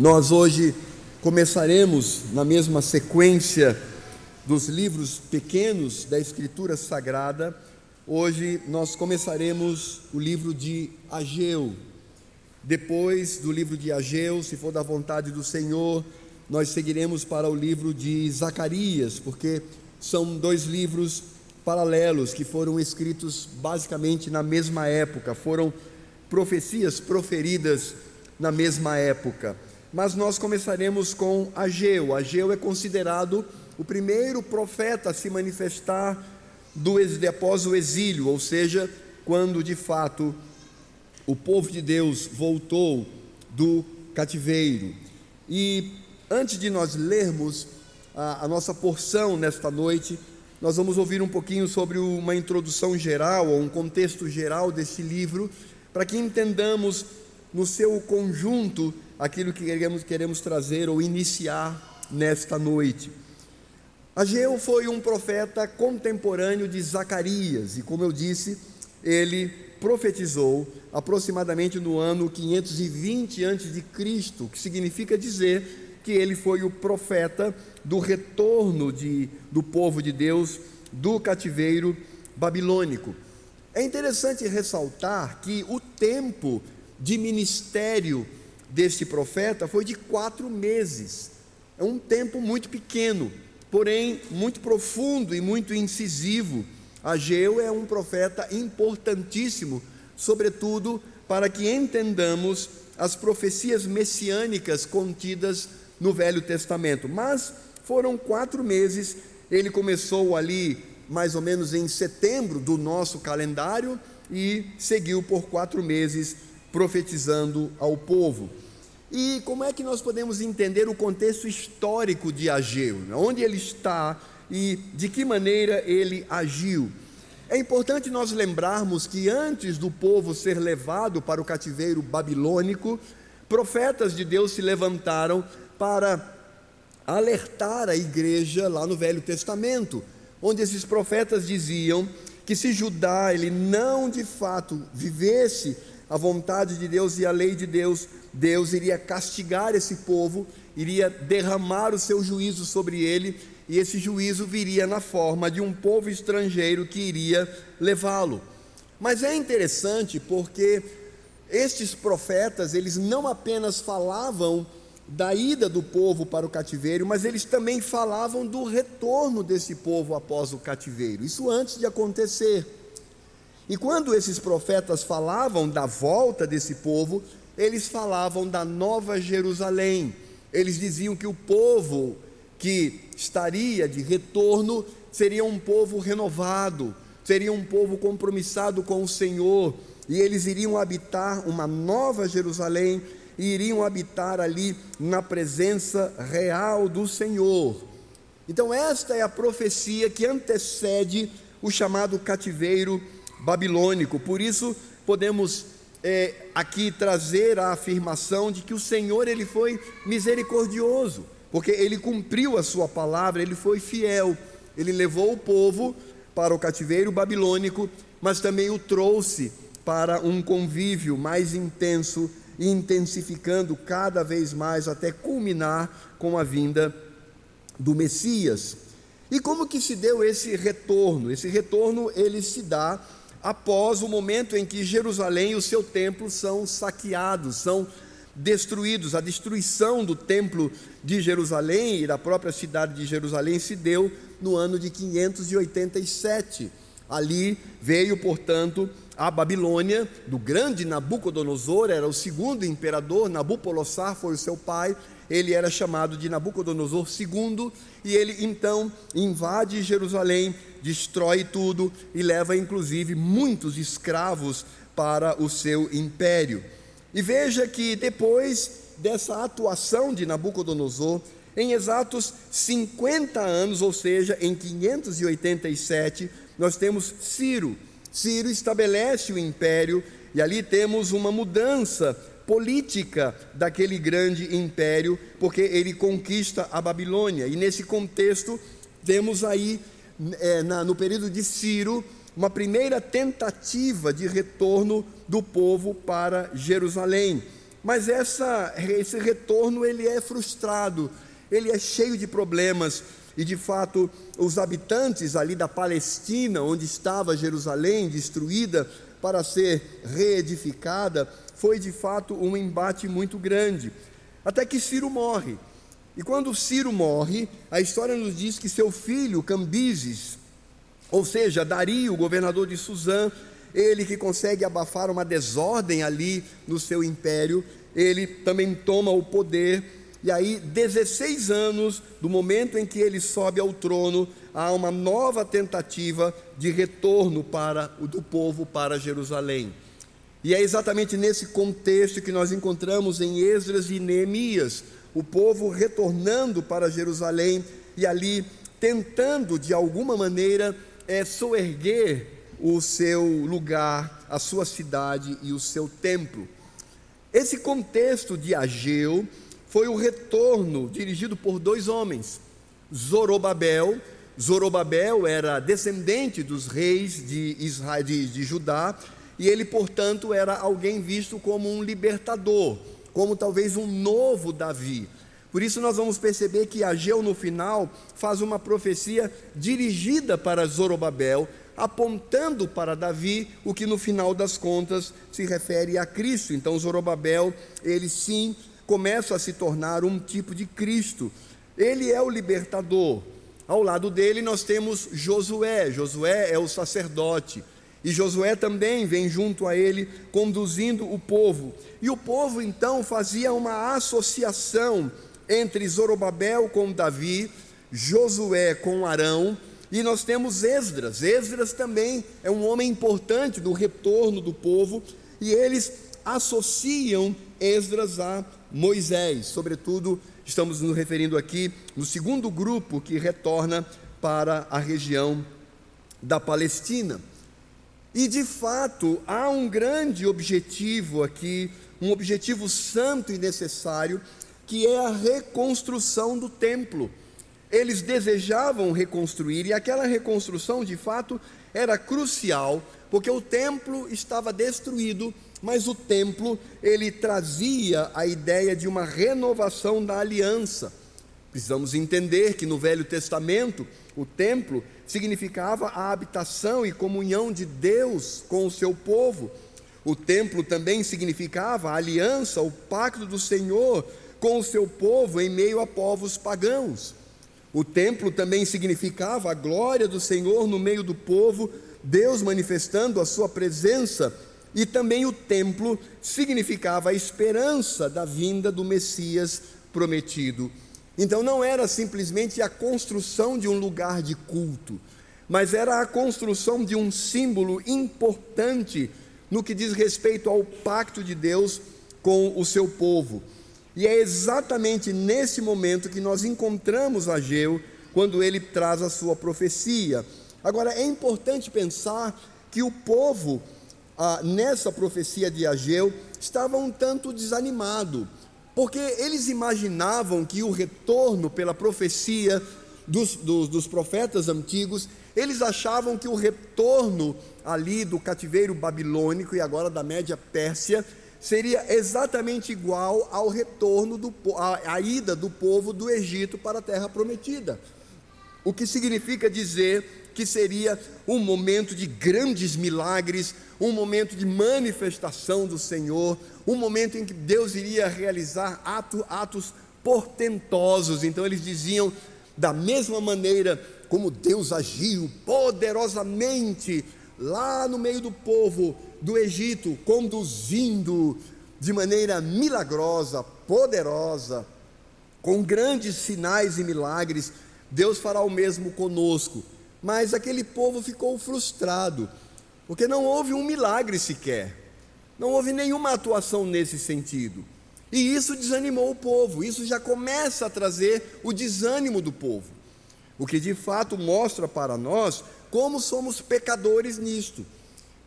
Nós hoje começaremos na mesma sequência dos livros pequenos da Escritura Sagrada. Hoje nós começaremos o livro de Ageu. Depois do livro de Ageu, se for da vontade do Senhor, nós seguiremos para o livro de Zacarias, porque são dois livros paralelos que foram escritos basicamente na mesma época, foram profecias proferidas na mesma época. Mas nós começaremos com Ageu. Ageu é considerado o primeiro profeta a se manifestar do, após o exílio, ou seja, quando de fato o povo de Deus voltou do cativeiro. E antes de nós lermos a, a nossa porção nesta noite, nós vamos ouvir um pouquinho sobre uma introdução geral, ou um contexto geral desse livro, para que entendamos no seu conjunto aquilo que queremos, queremos trazer ou iniciar nesta noite. Ageu foi um profeta contemporâneo de Zacarias, e como eu disse, ele profetizou aproximadamente no ano 520 a.C., que significa dizer que ele foi o profeta do retorno de, do povo de Deus do cativeiro babilônico. É interessante ressaltar que o tempo de ministério deste profeta foi de quatro meses. É um tempo muito pequeno, porém muito profundo e muito incisivo. Ageu é um profeta importantíssimo, sobretudo para que entendamos as profecias messiânicas contidas no Velho Testamento. Mas foram quatro meses, ele começou ali mais ou menos em setembro do nosso calendário e seguiu por quatro meses profetizando ao povo. E como é que nós podemos entender o contexto histórico de Ageu? Onde ele está e de que maneira ele agiu? É importante nós lembrarmos que antes do povo ser levado para o cativeiro babilônico, profetas de Deus se levantaram para alertar a igreja lá no Velho Testamento onde esses profetas diziam que se Judá ele não de fato vivesse a vontade de Deus e a lei de Deus, Deus iria castigar esse povo, iria derramar o seu juízo sobre ele, e esse juízo viria na forma de um povo estrangeiro que iria levá-lo. Mas é interessante porque estes profetas, eles não apenas falavam da ida do povo para o cativeiro, mas eles também falavam do retorno desse povo após o cativeiro, isso antes de acontecer. E quando esses profetas falavam da volta desse povo, eles falavam da nova Jerusalém. Eles diziam que o povo que estaria de retorno seria um povo renovado, seria um povo compromissado com o Senhor, e eles iriam habitar uma nova Jerusalém e iriam habitar ali na presença real do Senhor. Então, esta é a profecia que antecede o chamado cativeiro babilônico. Por isso, podemos é, aqui trazer a afirmação de que o Senhor ele foi misericordioso, porque ele cumpriu a sua palavra, ele foi fiel, ele levou o povo para o cativeiro babilônico, mas também o trouxe para um convívio mais intenso intensificando cada vez mais até culminar com a vinda do Messias. E como que se deu esse retorno? Esse retorno ele se dá após o momento em que Jerusalém e o seu templo são saqueados, são destruídos. A destruição do templo de Jerusalém e da própria cidade de Jerusalém se deu no ano de 587. Ali veio, portanto, a Babilônia, do grande Nabucodonosor, era o segundo imperador, Nabupolossar foi o seu pai, ele era chamado de Nabucodonosor II, e ele então invade Jerusalém, destrói tudo e leva inclusive muitos escravos para o seu império. E veja que depois dessa atuação de Nabucodonosor, em exatos 50 anos, ou seja, em 587, nós temos Ciro, Ciro estabelece o império e ali temos uma mudança política daquele grande império, porque ele conquista a Babilônia. E nesse contexto, temos aí, é, na, no período de Ciro, uma primeira tentativa de retorno do povo para Jerusalém. mas essa, esse retorno ele é frustrado, ele é cheio de problemas. E de fato, os habitantes ali da Palestina, onde estava Jerusalém destruída para ser reedificada, foi de fato um embate muito grande. Até que Ciro morre. E quando Ciro morre, a história nos diz que seu filho Cambises, ou seja, Dario, governador de Suzã, ele que consegue abafar uma desordem ali no seu império, ele também toma o poder. E aí, 16 anos do momento em que ele sobe ao trono, há uma nova tentativa de retorno para do povo para Jerusalém. E é exatamente nesse contexto que nós encontramos em Esdras e Neemias, o povo retornando para Jerusalém e ali tentando de alguma maneira é, soerguer o seu lugar, a sua cidade e o seu templo. Esse contexto de Ageu foi o retorno dirigido por dois homens, Zorobabel. Zorobabel era descendente dos reis de, Israel, de, de Judá e ele, portanto, era alguém visto como um libertador, como talvez um novo Davi. Por isso nós vamos perceber que Ageu no final faz uma profecia dirigida para Zorobabel, apontando para Davi, o que no final das contas se refere a Cristo. Então Zorobabel, ele sim começa a se tornar um tipo de Cristo. Ele é o libertador. Ao lado dele nós temos Josué. Josué é o sacerdote. E Josué também vem junto a ele, conduzindo o povo. E o povo então fazia uma associação entre Zorobabel com Davi, Josué com Arão, e nós temos Esdras. Esdras também é um homem importante do retorno do povo, e eles associam Esdras a Moisés. Sobretudo, estamos nos referindo aqui no segundo grupo que retorna para a região da Palestina. E de fato, há um grande objetivo aqui, um objetivo santo e necessário, que é a reconstrução do templo. Eles desejavam reconstruir, e aquela reconstrução, de fato, era crucial, porque o templo estava destruído, mas o templo ele trazia a ideia de uma renovação da aliança. Precisamos entender que no Velho Testamento, o templo significava a habitação e comunhão de Deus com o seu povo. O templo também significava a aliança, o pacto do Senhor com o seu povo em meio a povos pagãos. O templo também significava a glória do Senhor no meio do povo, Deus manifestando a sua presença, e também o templo significava a esperança da vinda do Messias prometido. Então não era simplesmente a construção de um lugar de culto, mas era a construção de um símbolo importante no que diz respeito ao pacto de Deus com o seu povo. E é exatamente nesse momento que nós encontramos Ageu quando ele traz a sua profecia. Agora, é importante pensar que o povo, ah, nessa profecia de Ageu, estava um tanto desanimado, porque eles imaginavam que o retorno pela profecia dos, dos, dos profetas antigos, eles achavam que o retorno ali do cativeiro babilônico e agora da Média Pérsia seria exatamente igual ao retorno do a, a ida do povo do Egito para a terra prometida. O que significa dizer que seria um momento de grandes milagres, um momento de manifestação do Senhor, um momento em que Deus iria realizar ato, atos portentosos. Então eles diziam, da mesma maneira como Deus agiu poderosamente lá no meio do povo do Egito, conduzindo de maneira milagrosa, poderosa, com grandes sinais e milagres, Deus fará o mesmo conosco. Mas aquele povo ficou frustrado, porque não houve um milagre sequer, não houve nenhuma atuação nesse sentido. E isso desanimou o povo, isso já começa a trazer o desânimo do povo. O que de fato mostra para nós como somos pecadores nisto.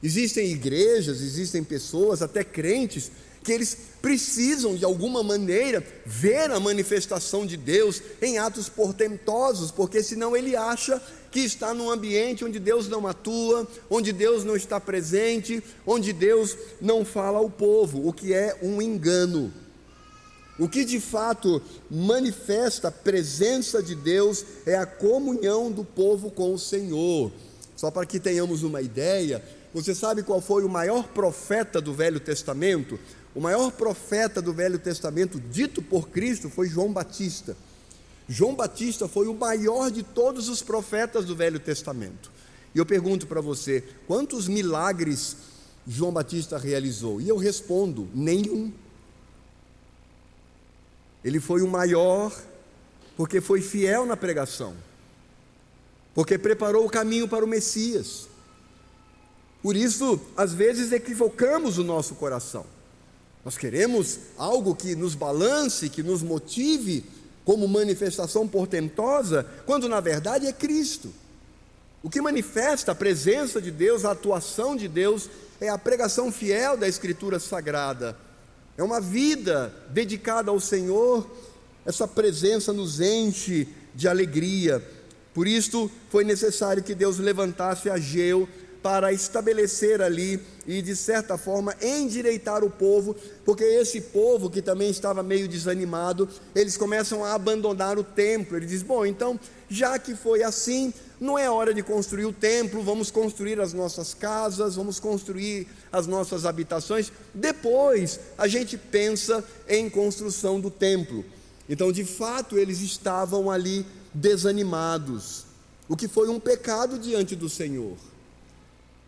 Existem igrejas, existem pessoas, até crentes, que eles precisam de alguma maneira ver a manifestação de Deus em atos portentosos, porque senão ele acha que está num ambiente onde Deus não atua, onde Deus não está presente, onde Deus não fala ao povo, o que é um engano. O que de fato manifesta a presença de Deus é a comunhão do povo com o Senhor. Só para que tenhamos uma ideia, você sabe qual foi o maior profeta do Velho Testamento? O maior profeta do Velho Testamento, dito por Cristo, foi João Batista. João Batista foi o maior de todos os profetas do Velho Testamento. E eu pergunto para você: quantos milagres João Batista realizou? E eu respondo: nenhum. Ele foi o maior porque foi fiel na pregação, porque preparou o caminho para o Messias. Por isso, às vezes equivocamos o nosso coração. Nós queremos algo que nos balance, que nos motive como manifestação portentosa, quando na verdade é Cristo. O que manifesta a presença de Deus, a atuação de Deus, é a pregação fiel da Escritura Sagrada. É uma vida dedicada ao Senhor, essa presença nos enche de alegria. Por isso foi necessário que Deus levantasse Ageu para estabelecer ali e, de certa forma, endireitar o povo, porque esse povo que também estava meio desanimado, eles começam a abandonar o templo. Ele diz: Bom, então, já que foi assim, não é hora de construir o templo, vamos construir as nossas casas, vamos construir as nossas habitações. Depois a gente pensa em construção do templo. Então, de fato, eles estavam ali desanimados, o que foi um pecado diante do Senhor.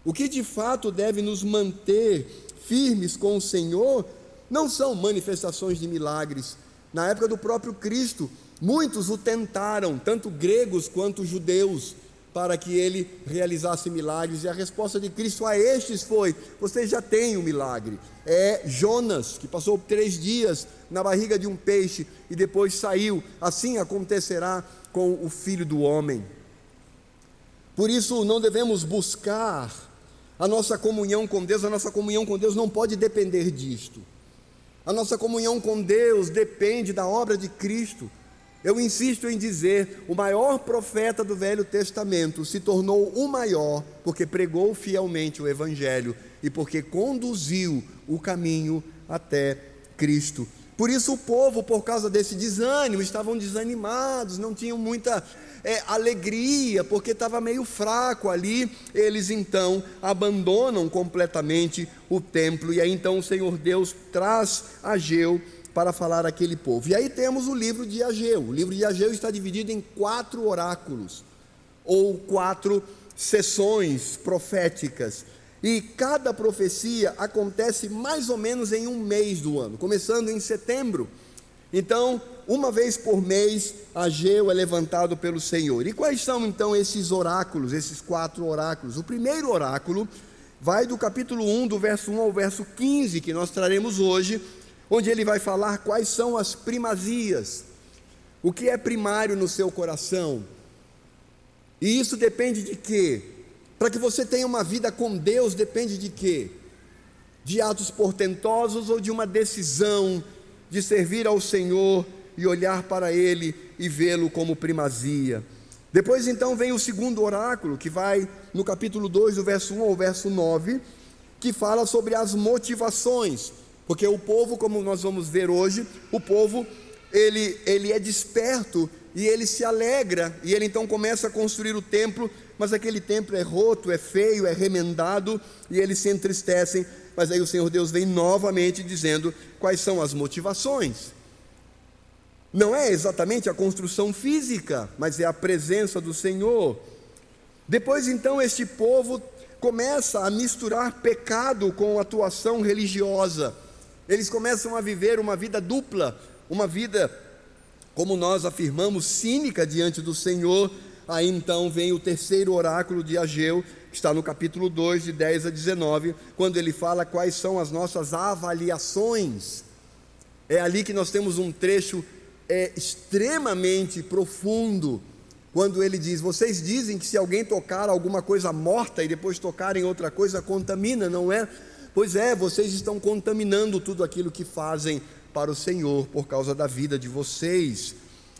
O que de fato deve nos manter firmes com o Senhor não são manifestações de milagres. Na época do próprio Cristo, muitos o tentaram, tanto gregos quanto judeus, para que ele realizasse milagres. E a resposta de Cristo a estes foi: Vocês já têm o um milagre. É Jonas, que passou três dias na barriga de um peixe e depois saiu. Assim acontecerá com o filho do homem. Por isso, não devemos buscar a nossa comunhão com Deus, a nossa comunhão com Deus não pode depender disto. A nossa comunhão com Deus depende da obra de Cristo. Eu insisto em dizer: o maior profeta do Velho Testamento se tornou o maior porque pregou fielmente o Evangelho e porque conduziu o caminho até Cristo. Por isso, o povo, por causa desse desânimo, estavam desanimados, não tinham muita é, alegria, porque estava meio fraco ali, eles então abandonam completamente o templo, e aí então o Senhor Deus traz Ageu para falar àquele povo. E aí temos o livro de Ageu. O livro de Ageu está dividido em quatro oráculos, ou quatro sessões proféticas. E cada profecia acontece mais ou menos em um mês do ano, começando em setembro. Então, uma vez por mês, Ageu é levantado pelo Senhor. E quais são então esses oráculos, esses quatro oráculos? O primeiro oráculo vai do capítulo 1, do verso 1 ao verso 15, que nós traremos hoje, onde ele vai falar quais são as primazias, o que é primário no seu coração. E isso depende de quê? Para que você tenha uma vida com Deus, depende de quê? De atos portentosos ou de uma decisão de servir ao Senhor e olhar para Ele e vê-lo como primazia. Depois então vem o segundo oráculo, que vai no capítulo 2, do verso 1 ao verso 9, que fala sobre as motivações, porque o povo, como nós vamos ver hoje, o povo ele, ele é desperto e ele se alegra, e ele então começa a construir o templo, mas aquele templo é roto, é feio, é remendado, e eles se entristecem, mas aí o Senhor Deus vem novamente dizendo quais são as motivações. Não é exatamente a construção física, mas é a presença do Senhor. Depois então este povo começa a misturar pecado com atuação religiosa. Eles começam a viver uma vida dupla, uma vida, como nós afirmamos, cínica diante do Senhor. Aí então vem o terceiro oráculo de Ageu, que está no capítulo 2, de 10 a 19, quando ele fala quais são as nossas avaliações. É ali que nós temos um trecho é extremamente profundo quando ele diz: Vocês dizem que se alguém tocar alguma coisa morta e depois tocar em outra coisa, contamina, não é? Pois é, vocês estão contaminando tudo aquilo que fazem para o Senhor por causa da vida de vocês.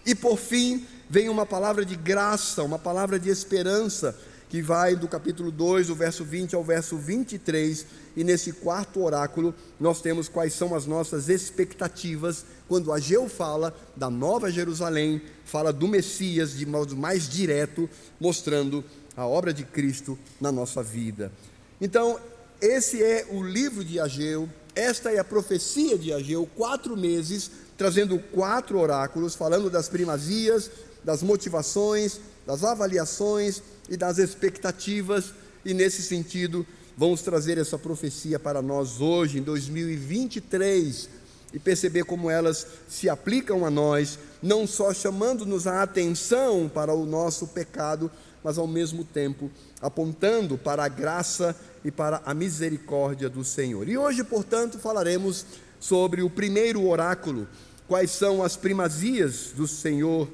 E por fim, vem uma palavra de graça, uma palavra de esperança, que vai do capítulo 2, do verso 20 ao verso 23, e nesse quarto oráculo nós temos quais são as nossas expectativas quando Ageu fala da Nova Jerusalém, fala do Messias de modo mais direto, mostrando a obra de Cristo na nossa vida. Então, esse é o livro de Ageu, esta é a profecia de Ageu, quatro meses, trazendo quatro oráculos, falando das primazias, das motivações, das avaliações e das expectativas, e nesse sentido, vamos trazer essa profecia para nós hoje, em 2023, e perceber como elas se aplicam a nós, não só chamando-nos a atenção para o nosso pecado, mas ao mesmo tempo apontando para a graça e para a misericórdia do Senhor. E hoje, portanto, falaremos sobre o primeiro oráculo, quais são as primazias do Senhor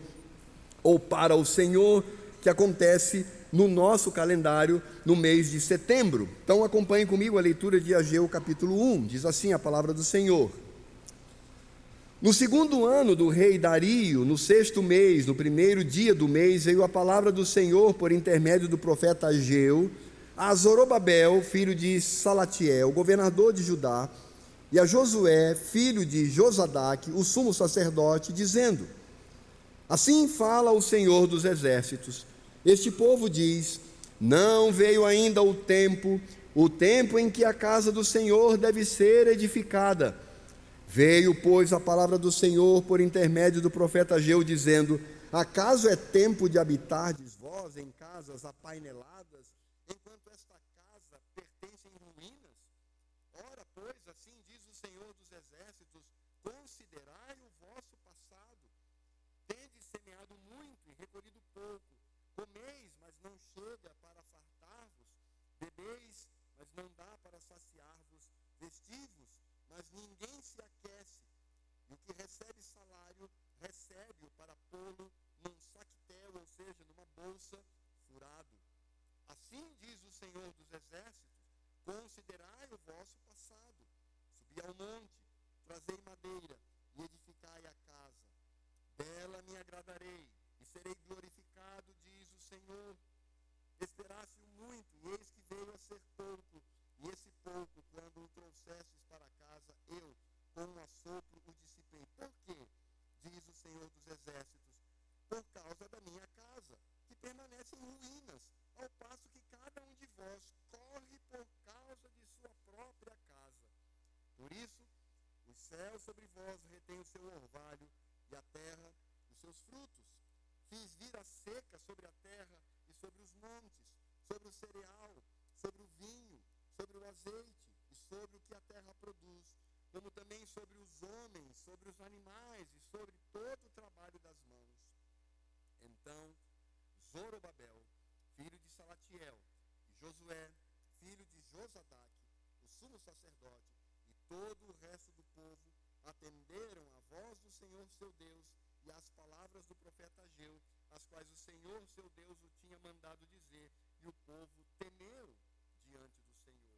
ou para o Senhor que acontece no nosso calendário no mês de setembro. Então acompanhe comigo a leitura de Ageu capítulo 1. Diz assim a palavra do Senhor: No segundo ano do rei Dario, no sexto mês, no primeiro dia do mês, veio a palavra do Senhor por intermédio do profeta Ageu a Zorobabel, filho de Salatiel, governador de Judá, e a Josué, filho de Josadaque, o sumo sacerdote, dizendo: Assim fala o Senhor dos exércitos este povo diz: Não veio ainda o tempo, o tempo em que a casa do Senhor deve ser edificada. Veio, pois, a palavra do Senhor por intermédio do profeta Ageu, dizendo: Acaso é tempo de habitardes vós em casas apaineladas, enquanto esta casa pertence em ruínas? Ora, pois, assim diz o Senhor dos exércitos: considerai o vosso passado. Tendes semeado muito e recolhido pouco Comeis, mas não chega para fartar-vos. Bebeis, mas não dá para saciar-vos. Vestivos, mas ninguém se aquece. E o que recebe salário, recebe-o para pô-lo num saquetel, ou seja, numa bolsa furado. Assim diz o Senhor dos Exércitos: considerai o vosso passado. Subi ao monte, trazei madeira e edificai a casa. Dela me agradarei e serei glorificado, o Senhor. Esperasse muito, e eis que veio a ser pouco, e esse pouco, quando o trouxestes para casa, eu, com um assopro, o dissipei. Por quê? Diz o Senhor dos Exércitos. Por causa da minha casa, que permanece em ruínas, ao passo que cada um de vós corre por causa de sua própria casa. Por isso, os céus sobre vós retêm o seu orvalho, e a terra os seus frutos. Fiz vir a seca sobre a terra e sobre os montes, sobre o cereal, sobre o vinho, sobre o azeite e sobre o que a terra produz, como também sobre os homens, sobre os animais e sobre todo o trabalho das mãos. Então, Zorobabel, filho de Salatiel, e Josué, filho de Josadaque, o sumo sacerdote, e todo o resto do povo atenderam a voz do Senhor seu Deus e as palavras do profeta Ageu, as quais o Senhor, seu Deus, o tinha mandado dizer, e o povo temeu diante do Senhor.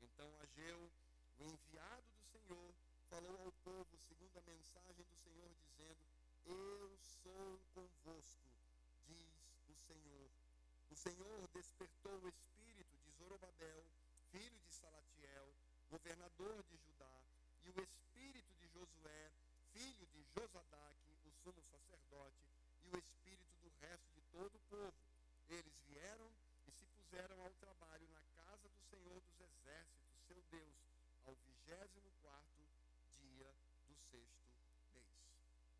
Então Ageu, o enviado do Senhor, falou ao povo segundo a mensagem do Senhor, dizendo: Eu sou convosco, diz o Senhor. O Senhor despertou o espírito de Zorobabel, filho de Salatiel, governador de Judá, e o espírito de Josué, filho de Josadaque, sumo sacerdote, e o espírito do resto de todo o povo. Eles vieram e se puseram ao trabalho na casa do Senhor dos Exércitos, seu Deus, ao vigésimo quarto dia do sexto mês.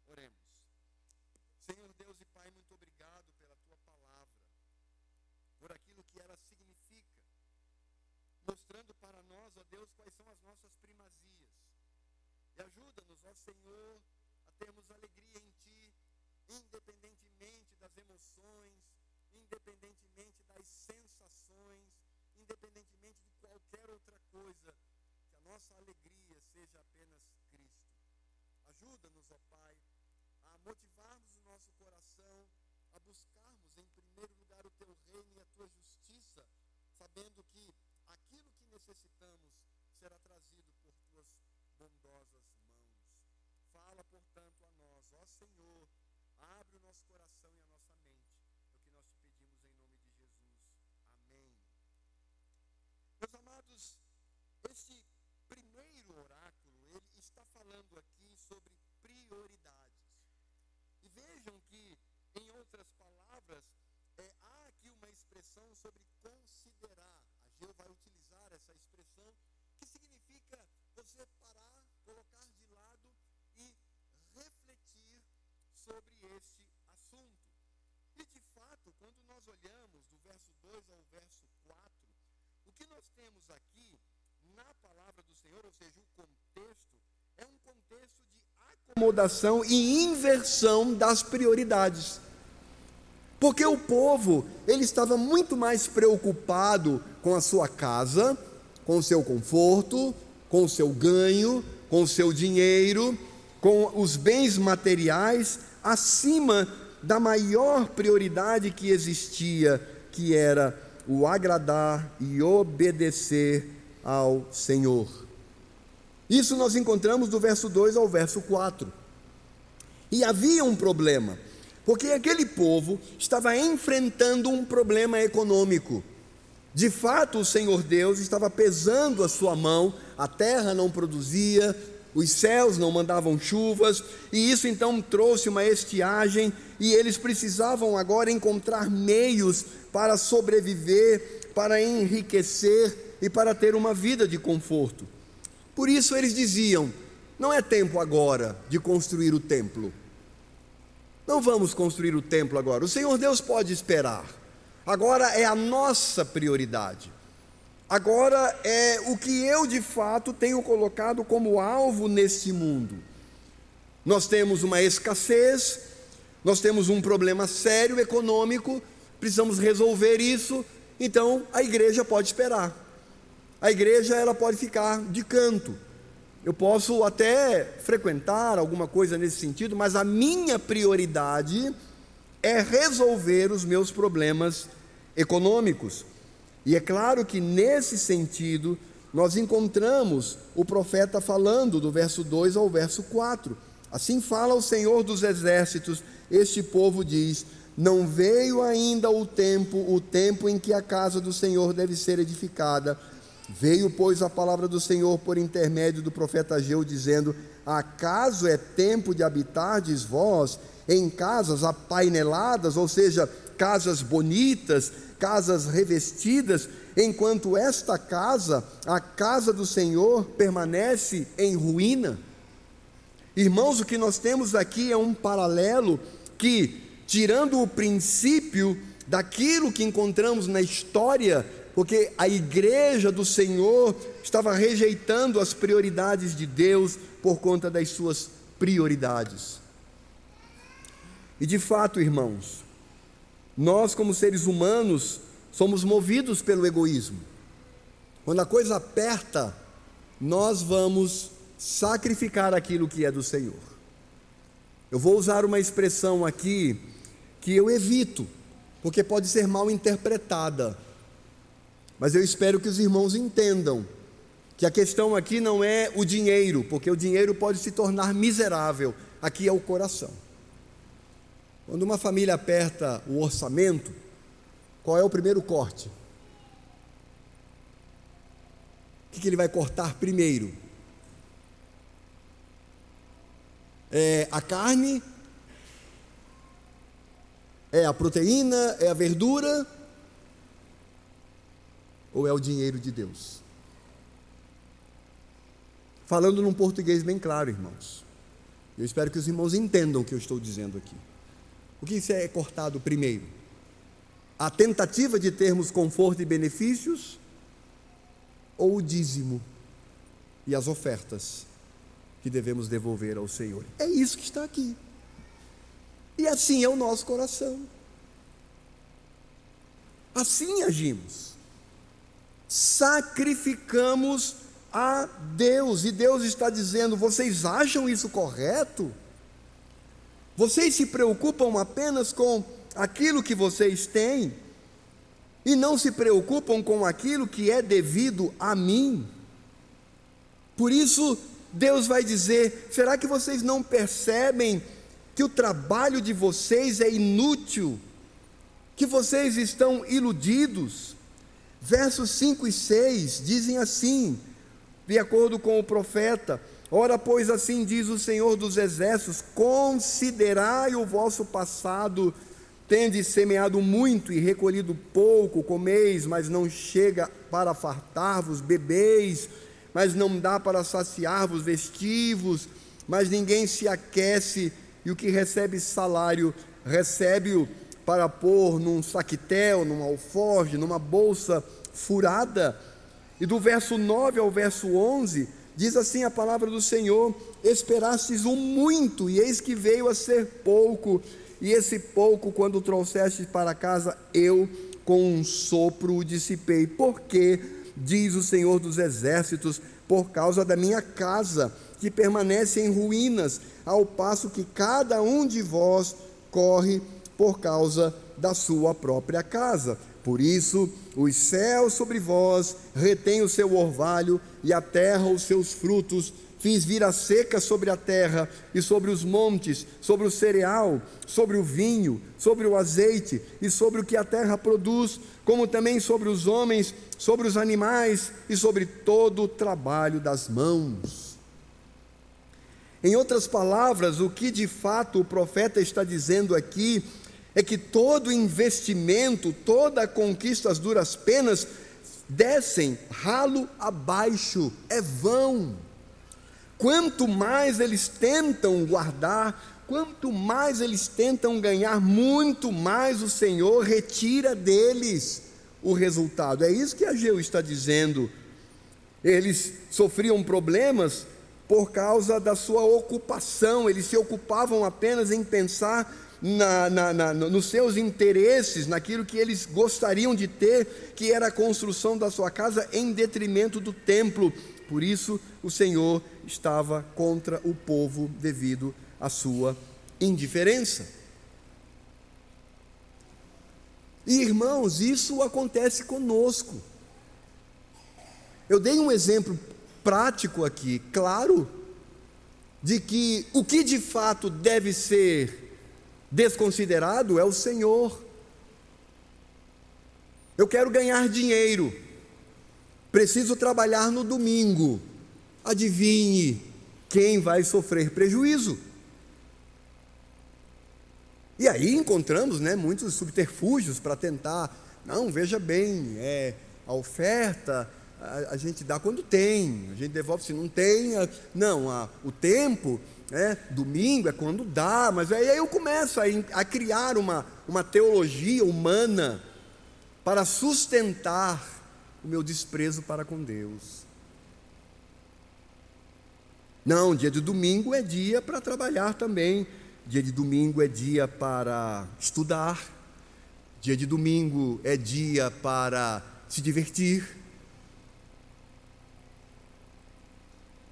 Oremos. Senhor Deus e Pai, muito obrigado pela tua palavra, por aquilo que ela significa, mostrando para nós, ó Deus, quais são as nossas primazias. E ajuda-nos, ó Senhor, termos alegria em Ti, independentemente das emoções, independentemente das sensações, independentemente de qualquer outra coisa, que a nossa alegria seja apenas Cristo. Ajuda-nos, ó Pai, a motivarmos o nosso coração, a buscarmos em primeiro lugar o Teu reino e a Tua justiça, sabendo que aquilo que necessitamos será trazido por Tuas bondosas Senhor, abre o nosso coração e a nossa mente. É o que nós te pedimos em nome de Jesus. Amém. Meus amados, esse primeiro oráculo, ele está falando aqui sobre prioridades. E vejam que, em outras palavras, é, há aqui uma expressão sobre considerar. A Geu vai utilizar essa expressão, que significa você parar o que nós temos aqui na palavra do Senhor, ou seja, o contexto, é um contexto de acomodação e inversão das prioridades. Porque o povo, ele estava muito mais preocupado com a sua casa, com o seu conforto, com o seu ganho, com o seu dinheiro, com os bens materiais, acima da maior prioridade que existia, que era o agradar e obedecer ao Senhor. Isso nós encontramos do verso 2 ao verso 4. E havia um problema, porque aquele povo estava enfrentando um problema econômico. De fato, o Senhor Deus estava pesando a sua mão, a terra não produzia, os céus não mandavam chuvas, e isso então trouxe uma estiagem, e eles precisavam agora encontrar meios para sobreviver, para enriquecer e para ter uma vida de conforto. Por isso eles diziam: não é tempo agora de construir o templo. Não vamos construir o templo agora. O Senhor Deus pode esperar. Agora é a nossa prioridade. Agora é o que eu de fato tenho colocado como alvo nesse mundo. Nós temos uma escassez, nós temos um problema sério econômico, precisamos resolver isso, então a igreja pode esperar. A igreja ela pode ficar de canto. Eu posso até frequentar alguma coisa nesse sentido, mas a minha prioridade é resolver os meus problemas econômicos. E é claro que nesse sentido, nós encontramos o profeta falando do verso 2 ao verso 4. Assim fala o Senhor dos exércitos: Este povo diz: Não veio ainda o tempo, o tempo em que a casa do Senhor deve ser edificada. Veio, pois, a palavra do Senhor por intermédio do profeta Ageu, dizendo: Acaso é tempo de habitardes vós em casas apaineladas, ou seja, casas bonitas, casas revestidas, enquanto esta casa, a casa do Senhor, permanece em ruína. Irmãos, o que nós temos aqui é um paralelo que, tirando o princípio daquilo que encontramos na história, porque a igreja do Senhor estava rejeitando as prioridades de Deus por conta das suas prioridades. E de fato, irmãos, nós, como seres humanos, somos movidos pelo egoísmo. Quando a coisa aperta, nós vamos sacrificar aquilo que é do Senhor. Eu vou usar uma expressão aqui que eu evito, porque pode ser mal interpretada. Mas eu espero que os irmãos entendam que a questão aqui não é o dinheiro, porque o dinheiro pode se tornar miserável, aqui é o coração. Quando uma família aperta o orçamento, qual é o primeiro corte? O que, ele vai cortar primeiro? É a carne? É a proteína? É a verdura? Ou é o dinheiro de Deus? Falando num português bem claro, irmãos. Eu espero que os irmãos entendam o que eu estou dizendo aqui. O que isso é cortado primeiro? A tentativa de termos conforto e benefícios ou o dízimo e as ofertas que devemos devolver ao Senhor? É isso que está aqui. E assim é o nosso coração. Assim agimos. Sacrificamos a Deus, e Deus está dizendo: vocês acham isso correto? Vocês se preocupam apenas com aquilo que vocês têm e não se preocupam com aquilo que é devido a mim. Por isso, Deus vai dizer: será que vocês não percebem que o trabalho de vocês é inútil? Que vocês estão iludidos? Versos 5 e 6 dizem assim: de acordo com o profeta. Ora, pois assim diz o Senhor dos Exércitos: considerai o vosso passado, tendes semeado muito e recolhido pouco, comeis, mas não chega para fartar-vos, bebeis, mas não dá para saciar-vos, vestivos, mas ninguém se aquece, e o que recebe salário, recebe-o para pôr num saquetel, num alforge, numa bolsa furada. E do verso 9 ao verso 11, diz assim a palavra do Senhor: Esperastes um muito, e eis que veio a ser pouco, e esse pouco, quando trouxeste para casa, eu com um sopro o dissipei. Porque, diz o Senhor dos Exércitos, por causa da minha casa, que permanece em ruínas, ao passo que cada um de vós corre por causa da sua própria casa. Por isso, os céus sobre vós retêm o seu orvalho e a terra os seus frutos. Fiz vir a seca sobre a terra e sobre os montes, sobre o cereal, sobre o vinho, sobre o azeite e sobre o que a terra produz, como também sobre os homens, sobre os animais e sobre todo o trabalho das mãos. Em outras palavras, o que de fato o profeta está dizendo aqui é que todo investimento, toda conquista às duras penas descem ralo abaixo, é vão. Quanto mais eles tentam guardar, quanto mais eles tentam ganhar, muito mais o Senhor retira deles o resultado. É isso que Ageu está dizendo. Eles sofriam problemas por causa da sua ocupação, eles se ocupavam apenas em pensar na, na, na, nos seus interesses, naquilo que eles gostariam de ter, que era a construção da sua casa, em detrimento do templo. Por isso, o Senhor estava contra o povo devido à sua indiferença. E irmãos, isso acontece conosco. Eu dei um exemplo prático aqui, claro, de que o que de fato deve ser desconsiderado é o Senhor. Eu quero ganhar dinheiro, preciso trabalhar no domingo. Adivinhe quem vai sofrer prejuízo. E aí encontramos né, muitos subterfúgios para tentar. Não, veja bem, é, a oferta a, a, gente dá quando tem, a gente devolve se não tem. A, não, a, o tempo né? domingo é quando dá, mas aí eu começo a, a criar uma, uma teologia humana para sustentar o meu desprezo para com Deus. Não, dia de domingo é dia para trabalhar também, dia de domingo é dia para estudar, dia de domingo é dia para se divertir.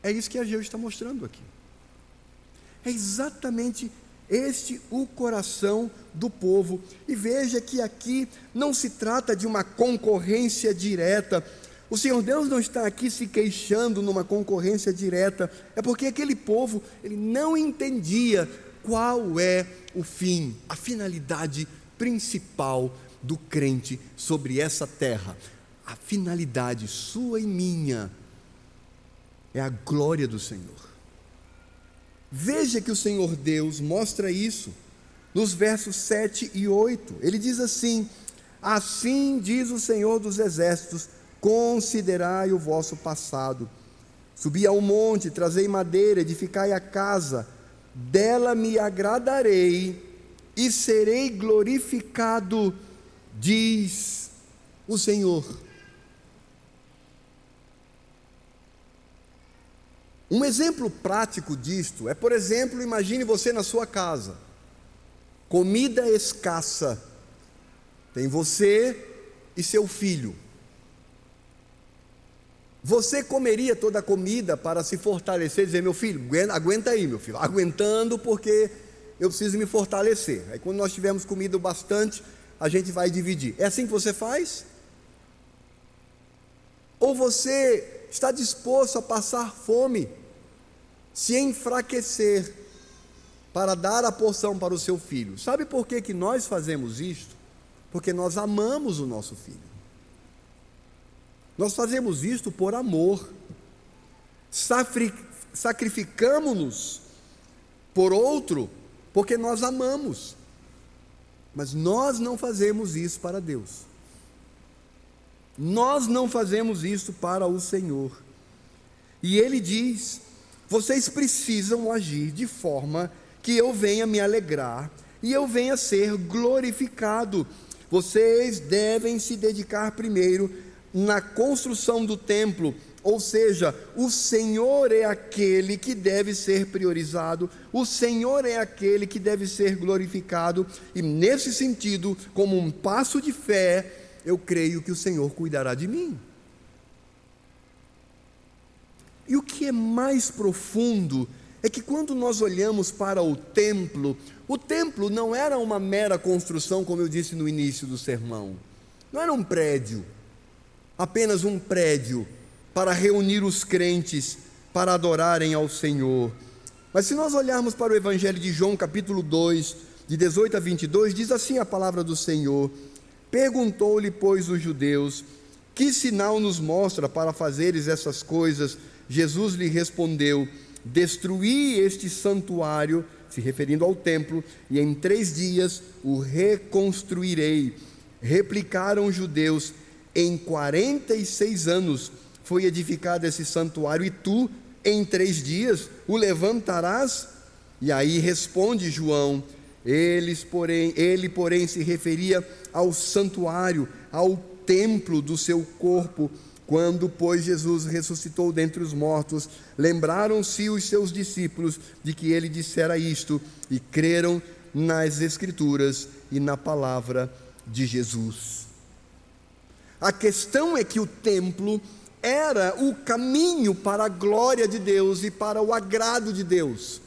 É isso que a Geu está mostrando aqui. É exatamente este o coração do povo. E veja que aqui não se trata de uma concorrência direta. O Senhor Deus não está aqui se queixando numa concorrência direta, é porque aquele povo, ele não entendia qual é o fim, a finalidade principal do crente sobre essa terra. A finalidade sua e minha é a glória do Senhor. Veja que o Senhor Deus mostra isso nos versos 7 e 8. Ele diz assim: Assim diz o Senhor dos Exércitos: Considerai o vosso passado. Subi ao monte, trazei madeira, edificai a casa, dela me agradarei e serei glorificado, diz o Senhor. Um exemplo prático disto é, por exemplo, imagine você na sua casa, comida escassa, tem você e seu filho. Você comeria toda a comida para se fortalecer, dizer, meu filho, aguenta aí, meu filho, aguentando porque eu preciso me fortalecer. Aí quando nós tivermos comido bastante, a gente vai dividir. É assim que você faz? Ou você está disposto a passar fome? Se enfraquecer para dar a porção para o seu filho. Sabe por que, que nós fazemos isto? Porque nós amamos o nosso filho. Nós fazemos isto por amor. sacrificamos-nos por outro porque nós amamos. Mas nós não fazemos isso para Deus. Nós não fazemos isso para o Senhor. E ele diz: vocês precisam agir de forma que eu venha me alegrar e eu venha ser glorificado. Vocês devem se dedicar primeiro na construção do templo, ou seja, o Senhor é aquele que deve ser priorizado, o Senhor é aquele que deve ser glorificado, e nesse sentido, como um passo de fé, eu creio que o Senhor cuidará de mim. E o que é mais profundo é que quando nós olhamos para o templo, o templo não era uma mera construção, como eu disse no início do sermão, não era um prédio, apenas um prédio para reunir os crentes para adorarem ao Senhor. Mas se nós olharmos para o Evangelho de João, capítulo 2, de 18 a 22, diz assim a palavra do Senhor: Perguntou-lhe, pois, os judeus: Que sinal nos mostra para fazeres essas coisas? Jesus lhe respondeu: Destruí este santuário, se referindo ao templo, e em três dias o reconstruirei. Replicaram os judeus: Em quarenta e seis anos foi edificado esse santuário, e tu, em três dias, o levantarás? E aí responde João, eles, porém, ele, porém, se referia ao santuário, ao templo do seu corpo. Quando, pois, Jesus ressuscitou dentre os mortos, lembraram-se os seus discípulos de que ele dissera isto e creram nas Escrituras e na palavra de Jesus. A questão é que o templo era o caminho para a glória de Deus e para o agrado de Deus.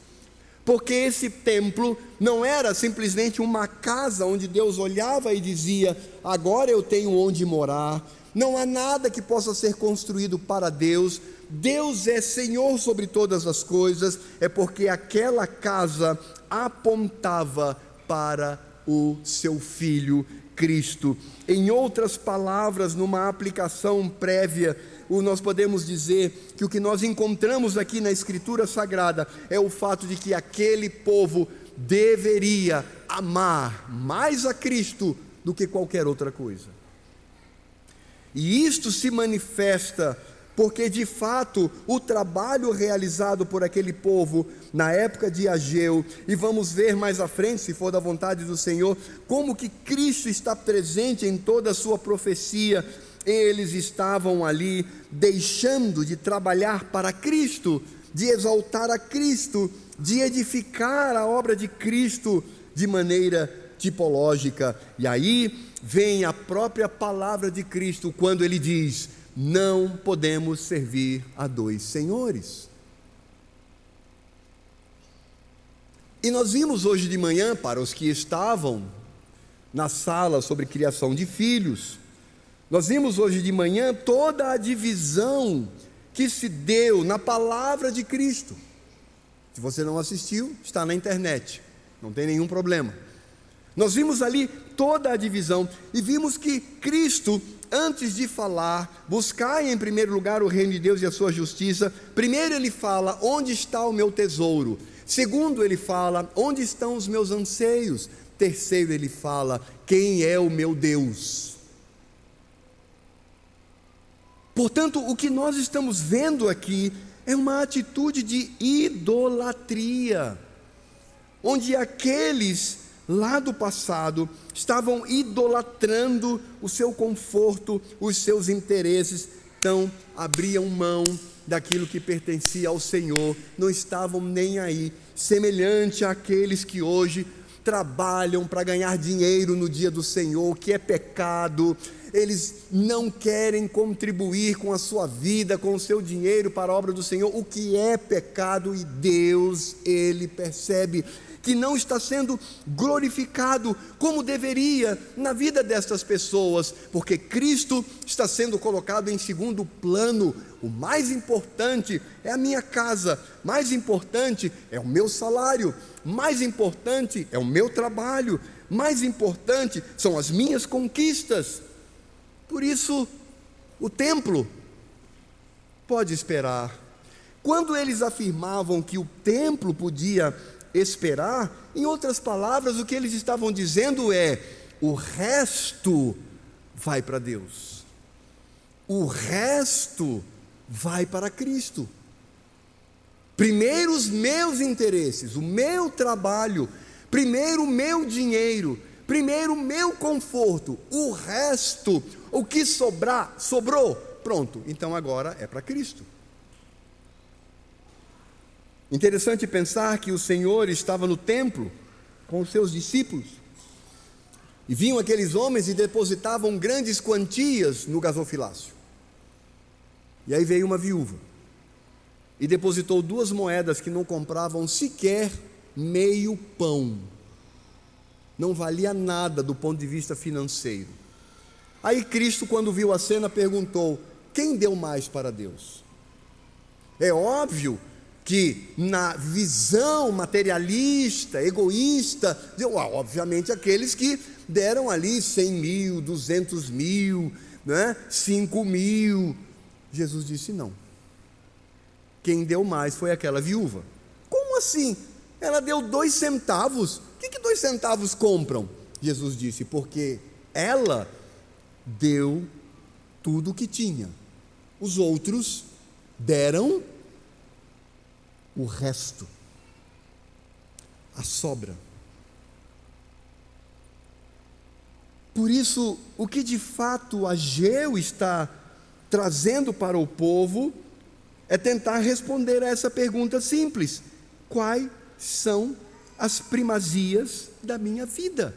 Porque esse templo não era simplesmente uma casa onde Deus olhava e dizia: agora eu tenho onde morar. Não há nada que possa ser construído para Deus. Deus é Senhor sobre todas as coisas. É porque aquela casa apontava para o seu filho Cristo. Em outras palavras, numa aplicação prévia, nós podemos dizer que o que nós encontramos aqui na Escritura Sagrada é o fato de que aquele povo deveria amar mais a Cristo do que qualquer outra coisa. E isto se manifesta porque de fato o trabalho realizado por aquele povo na época de Ageu, e vamos ver mais à frente, se for da vontade do Senhor, como que Cristo está presente em toda a sua profecia. Eles estavam ali deixando de trabalhar para Cristo, de exaltar a Cristo, de edificar a obra de Cristo de maneira tipológica. E aí vem a própria palavra de Cristo quando ele diz: não podemos servir a dois senhores. E nós vimos hoje de manhã, para os que estavam na sala sobre criação de filhos, nós vimos hoje de manhã toda a divisão que se deu na palavra de Cristo. Se você não assistiu, está na internet, não tem nenhum problema. Nós vimos ali toda a divisão e vimos que Cristo antes de falar, buscai em primeiro lugar o reino de Deus e a sua justiça. Primeiro ele fala: onde está o meu tesouro? Segundo ele fala: onde estão os meus anseios? Terceiro ele fala: quem é o meu Deus? Portanto, o que nós estamos vendo aqui é uma atitude de idolatria, onde aqueles lá do passado estavam idolatrando o seu conforto, os seus interesses, então abriam mão daquilo que pertencia ao Senhor, não estavam nem aí, semelhante àqueles que hoje trabalham para ganhar dinheiro no dia do Senhor, que é pecado, eles não querem contribuir com a sua vida, com o seu dinheiro para a obra do Senhor, o que é pecado e Deus, ele percebe que não está sendo glorificado como deveria na vida destas pessoas, porque Cristo está sendo colocado em segundo plano. O mais importante é a minha casa, mais importante é o meu salário, mais importante é o meu trabalho, mais importante são as minhas conquistas. Por isso, o templo pode esperar Quando eles afirmavam que o templo podia esperar, em outras palavras, o que eles estavam dizendo é: o resto vai para Deus, o resto vai para Cristo. Primeiro os meus interesses, o meu trabalho, primeiro o meu dinheiro, primeiro o meu conforto, o resto, o que sobrar, sobrou, pronto, então agora é para Cristo. Interessante pensar que o Senhor estava no templo com os seus discípulos. E vinham aqueles homens e depositavam grandes quantias no gasofilácio. E aí veio uma viúva e depositou duas moedas que não compravam sequer meio pão. Não valia nada do ponto de vista financeiro. Aí Cristo, quando viu a cena, perguntou: quem deu mais para Deus? É óbvio que na visão materialista, egoísta, obviamente aqueles que deram ali 100 mil, 200 mil, né, 5 mil. Jesus disse não. Quem deu mais foi aquela viúva. Como assim? Ela deu dois centavos. O que, que dois centavos compram? Jesus disse, porque ela deu tudo o que tinha. Os outros deram o resto, a sobra. Por isso, o que de fato Ageu está trazendo para o povo é tentar responder a essa pergunta simples: quais são as primazias da minha vida?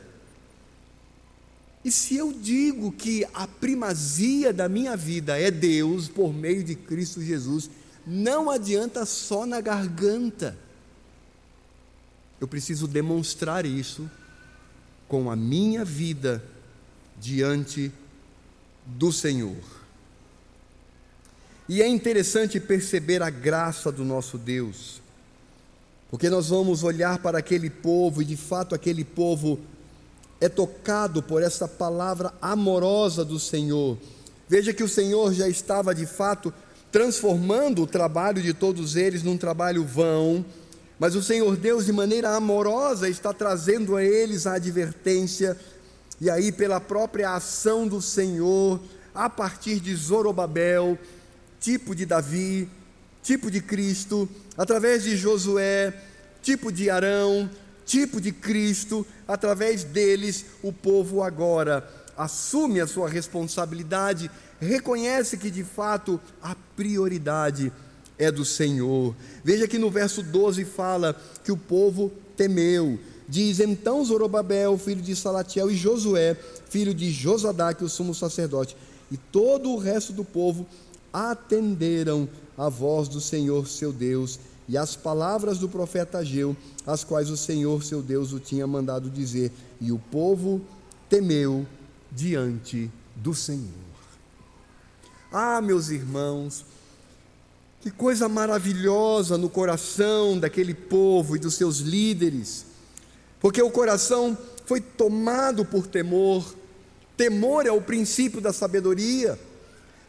E se eu digo que a primazia da minha vida é Deus por meio de Cristo Jesus, não adianta só na garganta. Eu preciso demonstrar isso com a minha vida diante do Senhor. E é interessante perceber a graça do nosso Deus, porque nós vamos olhar para aquele povo e de fato aquele povo é tocado por essa palavra amorosa do Senhor. Veja que o Senhor já estava de fato transformando o trabalho de todos eles num trabalho vão, mas o Senhor Deus, de maneira amorosa, está trazendo a eles a advertência, e aí, pela própria ação do Senhor, a partir de Zorobabel, tipo de Davi, tipo de Cristo, através de Josué, tipo de Arão, tipo de Cristo, através deles, o povo agora assume a sua responsabilidade reconhece que de fato a prioridade é do Senhor. Veja que no verso 12 fala que o povo temeu. Diz então Zorobabel, filho de Salatiel, e Josué, filho de Josadá, o sumo sacerdote, e todo o resto do povo atenderam a voz do Senhor seu Deus e as palavras do profeta Ageu, as quais o Senhor seu Deus o tinha mandado dizer, e o povo temeu diante do Senhor. Ah, meus irmãos, que coisa maravilhosa no coração daquele povo e dos seus líderes, porque o coração foi tomado por temor. Temor é o princípio da sabedoria.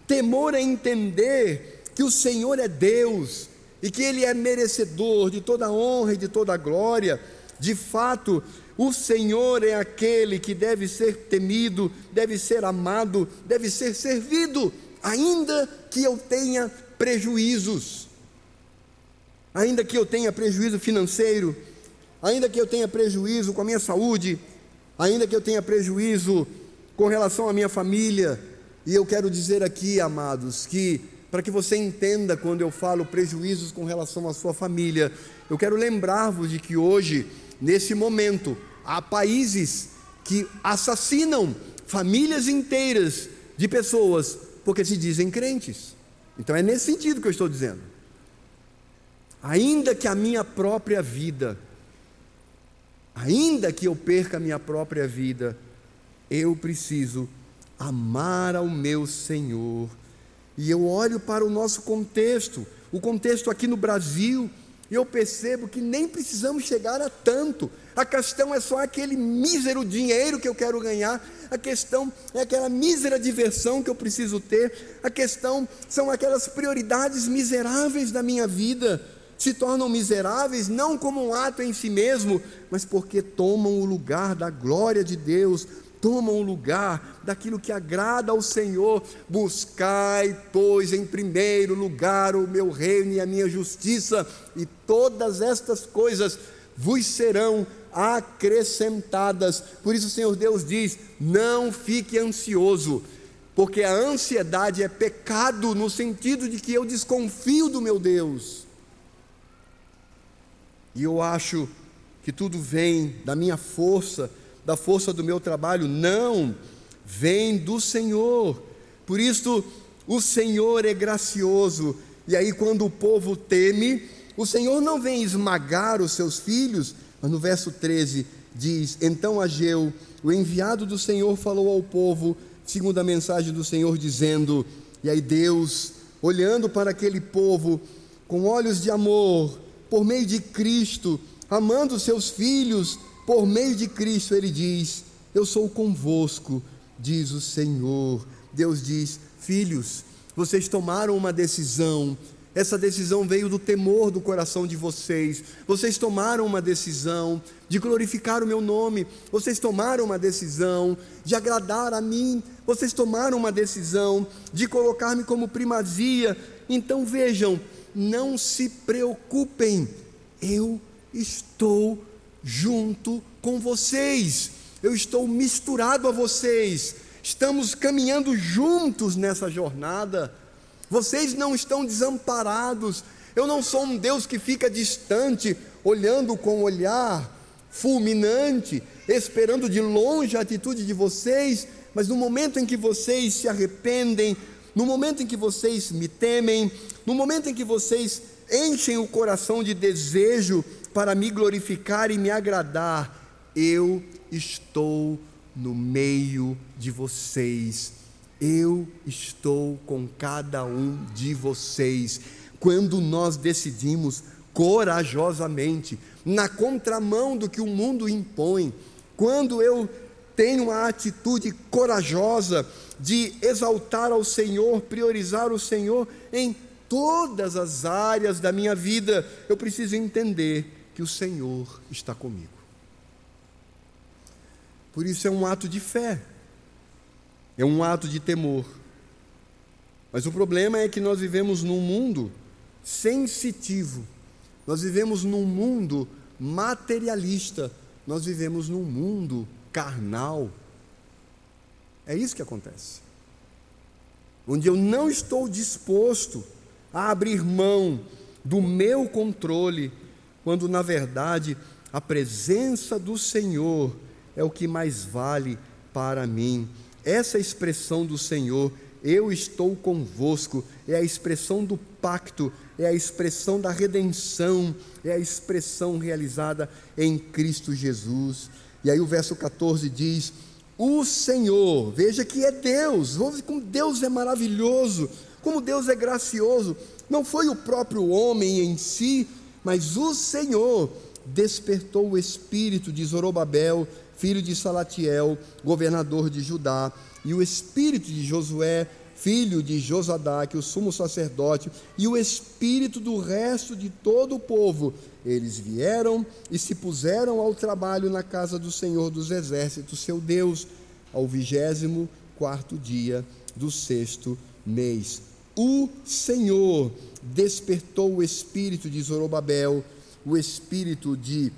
Temor é entender que o Senhor é Deus e que Ele é merecedor de toda honra e de toda glória. De fato, o Senhor é aquele que deve ser temido, deve ser amado, deve ser servido ainda que eu tenha prejuízos, ainda que eu tenha prejuízo financeiro, ainda que eu tenha prejuízo com a minha saúde, ainda que eu tenha prejuízo com relação à minha família, e eu quero dizer aqui, amados, que para que você entenda quando eu falo prejuízos com relação à sua família, eu quero lembrar-vos de que hoje, nesse momento, há países que assassinam famílias inteiras de pessoas porque se dizem crentes. Então é nesse sentido que eu estou dizendo. Ainda que a minha própria vida, ainda que eu perca a minha própria vida, eu preciso amar ao meu Senhor. E eu olho para o nosso contexto, o contexto aqui no Brasil, E eu percebo que nem precisamos chegar a tanto. A questão é só aquele mísero dinheiro que eu quero ganhar, a questão é aquela mísera diversão que eu preciso ter, a questão são aquelas prioridades miseráveis da minha vida. Se tornam miseráveis não como um ato em si mesmo, mas porque tomam o lugar da glória de Deus, tomam o lugar daquilo que agrada ao Senhor. Buscai, pois, em primeiro lugar o meu reino e a minha justiça, e todas estas coisas vos serão acrescentadas. Por isso o Senhor Deus diz: não fique ansioso, porque a ansiedade é pecado no sentido de que eu desconfio do meu Deus. E eu acho que tudo vem da minha força, da força do meu trabalho. Não, vem do Senhor. Por isso, o Senhor é gracioso. E aí, quando o povo teme, o Senhor não vem esmagar os seus filhos, mas no verso 13 diz: Então Ageu, o enviado do Senhor, falou ao povo, segundo a mensagem do Senhor, dizendo: E aí Deus, olhando para aquele povo com olhos de amor, por meio de Cristo, amando seus filhos, por meio de Cristo, ele diz: Eu sou convosco, diz o Senhor. Deus diz: Filhos, vocês tomaram uma decisão. Essa decisão veio do temor do coração de vocês. Vocês tomaram uma decisão de glorificar o meu nome. Vocês tomaram uma decisão de agradar a mim. Vocês tomaram uma decisão de colocar-me como primazia. Então vejam, não se preocupem. Eu estou junto com vocês, eu estou misturado a vocês, estamos caminhando juntos nessa jornada. Vocês não estão desamparados. Eu não sou um Deus que fica distante, olhando com olhar fulminante, esperando de longe a atitude de vocês, mas no momento em que vocês se arrependem, no momento em que vocês me temem, no momento em que vocês enchem o coração de desejo para me glorificar e me agradar, eu estou no meio de vocês. Eu estou com cada um de vocês. Quando nós decidimos corajosamente, na contramão do que o mundo impõe, quando eu tenho uma atitude corajosa de exaltar ao Senhor, priorizar o Senhor em todas as áreas da minha vida, eu preciso entender que o Senhor está comigo. Por isso é um ato de fé, é um ato de temor. Mas o problema é que nós vivemos num mundo sensitivo, nós vivemos num mundo materialista, nós vivemos num mundo carnal. É isso que acontece. Onde eu não estou disposto a abrir mão do meu controle quando na verdade a presença do Senhor é o que mais vale para mim. Essa expressão do Senhor, eu estou convosco, é a expressão do pacto, é a expressão da redenção, é a expressão realizada em Cristo Jesus. E aí o verso 14 diz: O Senhor, veja que é Deus, como Deus é maravilhoso, como Deus é gracioso. Não foi o próprio homem em si mas o Senhor despertou o espírito de Zorobabel, filho de Salatiel, governador de Judá, e o espírito de Josué, filho de Josadaque, o sumo sacerdote, e o espírito do resto de todo o povo. Eles vieram e se puseram ao trabalho na casa do Senhor dos Exércitos, seu Deus, ao vigésimo quarto dia do sexto mês. O Senhor despertou o espírito de Zorobabel, o espírito de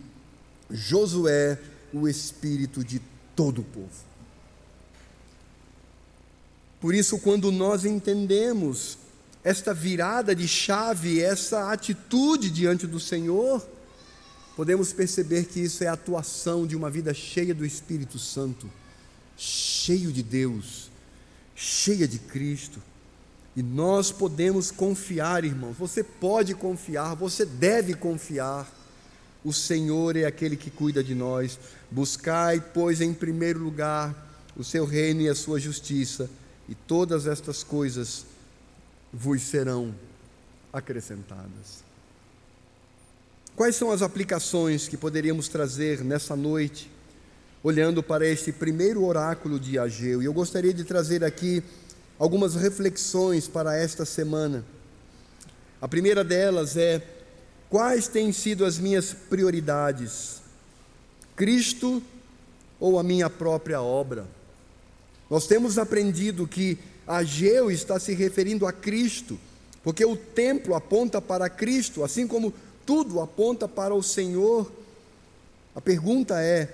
Josué, o espírito de todo o povo. Por isso, quando nós entendemos esta virada de chave, essa atitude diante do Senhor, podemos perceber que isso é a atuação de uma vida cheia do Espírito Santo, cheio de Deus, cheia de Cristo. E nós podemos confiar, irmãos. Você pode confiar, você deve confiar. O Senhor é aquele que cuida de nós. Buscai, pois, em primeiro lugar o seu reino e a sua justiça, e todas estas coisas vos serão acrescentadas. Quais são as aplicações que poderíamos trazer nessa noite, olhando para este primeiro oráculo de Ageu? E eu gostaria de trazer aqui algumas reflexões para esta semana. A primeira delas é: quais têm sido as minhas prioridades? Cristo ou a minha própria obra? Nós temos aprendido que Ageu está se referindo a Cristo, porque o templo aponta para Cristo, assim como tudo aponta para o Senhor. A pergunta é: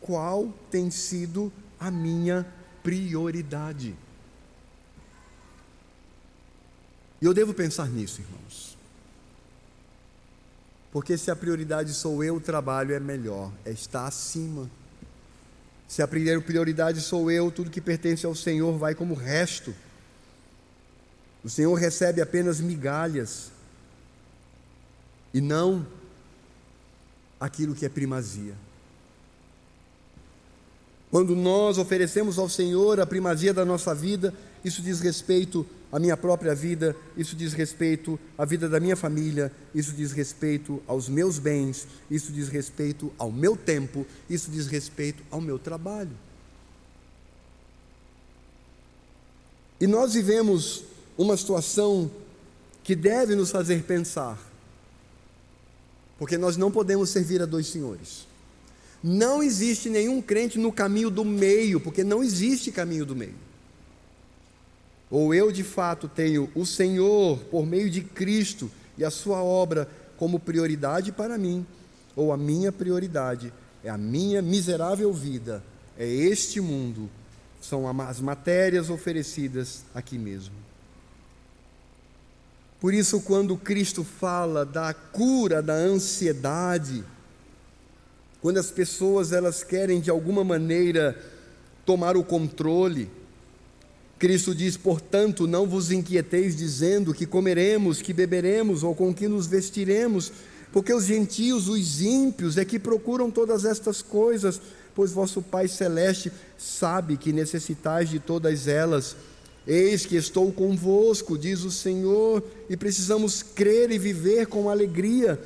qual tem sido a minha prioridade? E eu devo pensar nisso, irmãos. Porque se a prioridade sou eu, o trabalho é melhor, é estar acima. Se a prioridade sou eu, tudo que pertence ao Senhor vai como resto. O Senhor recebe apenas migalhas e não aquilo que é primazia. Quando nós oferecemos ao Senhor a primazia da nossa vida, isso diz respeito à minha própria vida, isso diz respeito à vida da minha família, isso diz respeito aos meus bens, isso diz respeito ao meu tempo, isso diz respeito ao meu trabalho. E nós vivemos uma situação que deve nos fazer pensar, porque nós não podemos servir a dois senhores. Não existe nenhum crente no caminho do meio, porque não existe caminho do meio. Ou eu de fato tenho o Senhor por meio de Cristo e a Sua obra como prioridade para mim, ou a minha prioridade é a minha miserável vida, é este mundo, são as matérias oferecidas aqui mesmo. Por isso, quando Cristo fala da cura da ansiedade, quando as pessoas elas querem de alguma maneira tomar o controle. Cristo diz, portanto, não vos inquieteis dizendo que comeremos, que beberemos ou com que nos vestiremos, porque os gentios, os ímpios, é que procuram todas estas coisas, pois vosso Pai celeste sabe que necessitais de todas elas. Eis que estou convosco, diz o Senhor, e precisamos crer e viver com alegria.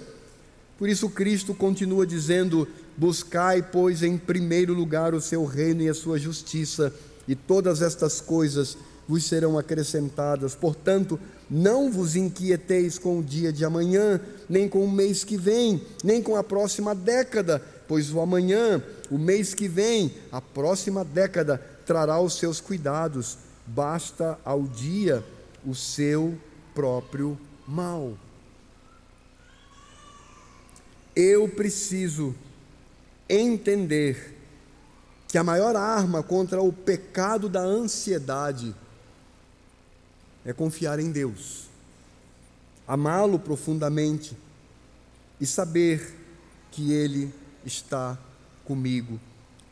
Por isso Cristo continua dizendo: Buscai, pois, em primeiro lugar o seu reino e a sua justiça, e todas estas coisas vos serão acrescentadas. Portanto, não vos inquieteis com o dia de amanhã, nem com o mês que vem, nem com a próxima década, pois o amanhã, o mês que vem, a próxima década trará os seus cuidados. Basta ao dia o seu próprio mal. Eu preciso entender que a maior arma contra o pecado da ansiedade é confiar em Deus, amá-lo profundamente e saber que Ele está comigo.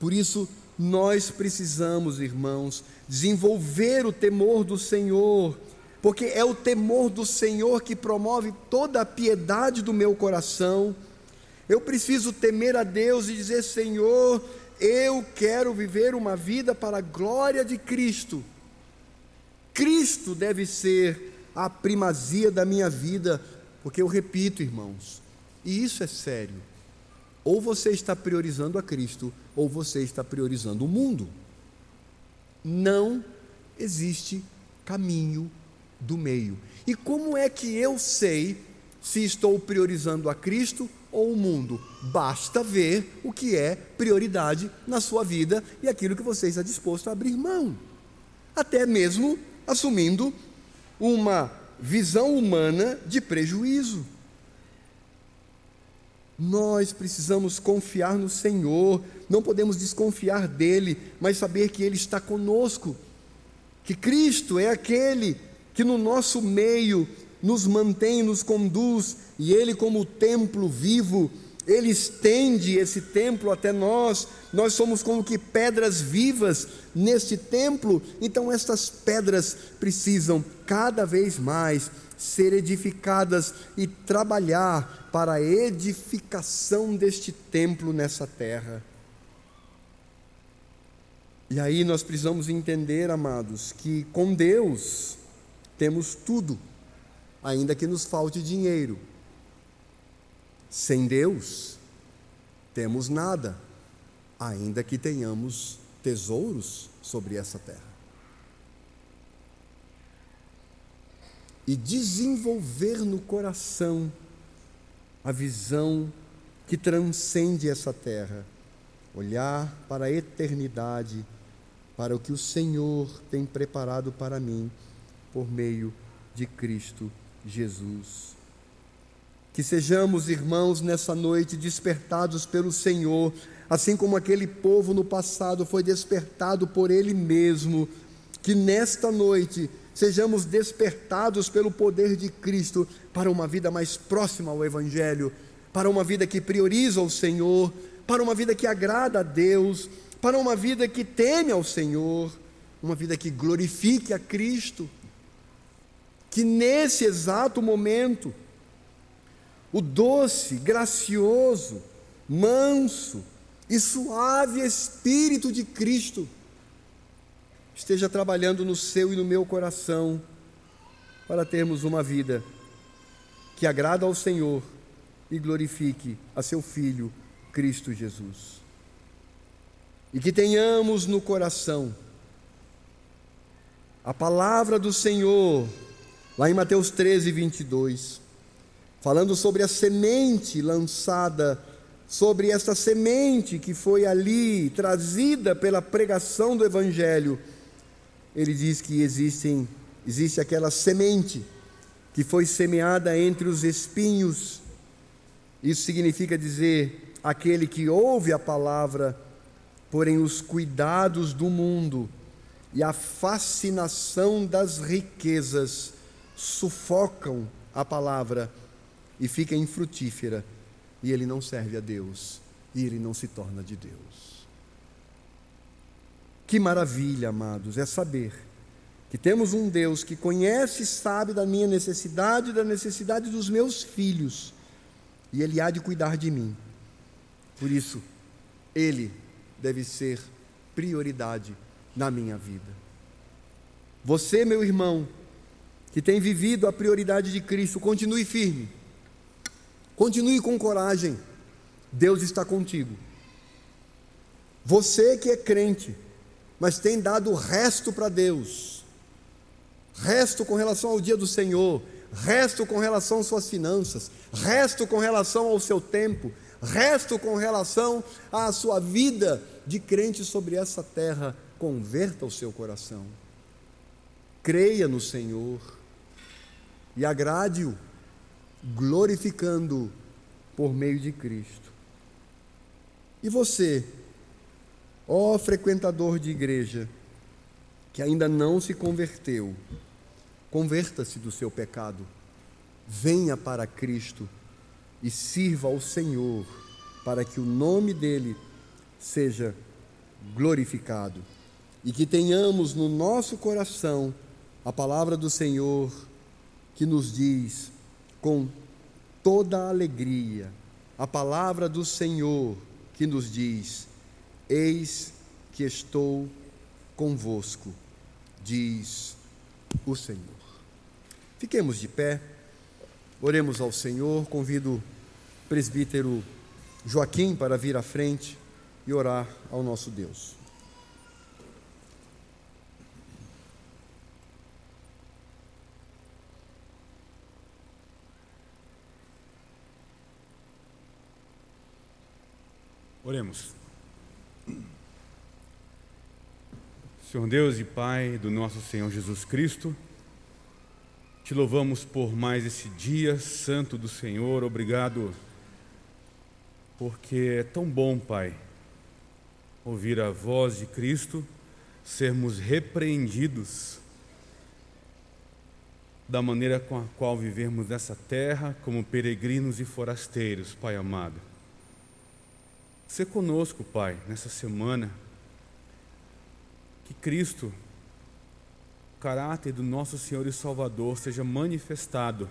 Por isso, nós precisamos, irmãos, desenvolver o temor do Senhor, porque é o temor do Senhor que promove toda a piedade do meu coração eu preciso temer a Deus e dizer: Senhor, eu quero viver uma vida para a glória de Cristo. Cristo deve ser a primazia da minha vida, porque eu repito, irmãos, e isso é sério. Ou você está priorizando a Cristo, ou você está priorizando o mundo. Não existe caminho do meio. E como é que eu sei se estou priorizando a Cristo ou o mundo. Basta ver o que é prioridade na sua vida e aquilo que você está disposto a abrir mão. Até mesmo assumindo uma visão humana de prejuízo. Nós precisamos confiar no Senhor, não podemos desconfiar dele, mas saber que ele está conosco, que Cristo é aquele que no nosso meio nos mantém, nos conduz, e Ele, como templo vivo, Ele estende esse templo até nós, nós somos como que pedras vivas neste templo, então estas pedras precisam cada vez mais ser edificadas e trabalhar para a edificação deste templo nessa terra. E aí nós precisamos entender, amados, que com Deus temos tudo ainda que nos falte dinheiro. Sem Deus, temos nada, ainda que tenhamos tesouros sobre essa terra. E desenvolver no coração a visão que transcende essa terra, olhar para a eternidade, para o que o Senhor tem preparado para mim por meio de Cristo Jesus. Que sejamos, irmãos, nessa noite despertados pelo Senhor, assim como aquele povo no passado foi despertado por Ele mesmo, que nesta noite sejamos despertados pelo poder de Cristo para uma vida mais próxima ao Evangelho, para uma vida que prioriza o Senhor, para uma vida que agrada a Deus, para uma vida que teme ao Senhor, uma vida que glorifique a Cristo. Que nesse exato momento, o doce, gracioso, manso e suave Espírito de Cristo esteja trabalhando no seu e no meu coração para termos uma vida que agrada ao Senhor e glorifique a seu Filho, Cristo Jesus. E que tenhamos no coração a palavra do Senhor, lá em Mateus 13, 22 falando sobre a semente lançada, sobre essa semente que foi ali trazida pela pregação do Evangelho. Ele diz que existem, existe aquela semente que foi semeada entre os espinhos. Isso significa dizer aquele que ouve a palavra, porém os cuidados do mundo e a fascinação das riquezas sufocam a palavra e fica infrutífera, e ele não serve a Deus, e ele não se torna de Deus. Que maravilha, amados, é saber que temos um Deus que conhece e sabe da minha necessidade e da necessidade dos meus filhos, e Ele há de cuidar de mim. Por isso, Ele deve ser prioridade na minha vida. Você, meu irmão, que tem vivido a prioridade de Cristo, continue firme Continue com coragem. Deus está contigo. Você que é crente, mas tem dado o resto para Deus, resto com relação ao dia do Senhor, resto com relação às suas finanças, resto com relação ao seu tempo, resto com relação à sua vida de crente sobre essa terra, converta o seu coração. Creia no Senhor e agrade-o glorificando por meio de Cristo. E você, ó frequentador de igreja, que ainda não se converteu, converta-se do seu pecado, venha para Cristo e sirva ao Senhor, para que o nome dele seja glorificado e que tenhamos no nosso coração a palavra do Senhor que nos diz: com toda alegria a palavra do Senhor que nos diz: Eis que estou convosco, diz o Senhor. Fiquemos de pé, oremos ao Senhor, convido o presbítero Joaquim para vir à frente e orar ao nosso Deus. Oremos. Senhor Deus e Pai do nosso Senhor Jesus Cristo, te louvamos por mais esse dia santo do Senhor. Obrigado, porque é tão bom, Pai, ouvir a voz de Cristo, sermos repreendidos da maneira com a qual vivemos nessa terra como peregrinos e forasteiros, Pai amado. Ser conosco, Pai, nessa semana. Que Cristo, o caráter do nosso Senhor e Salvador, seja manifestado.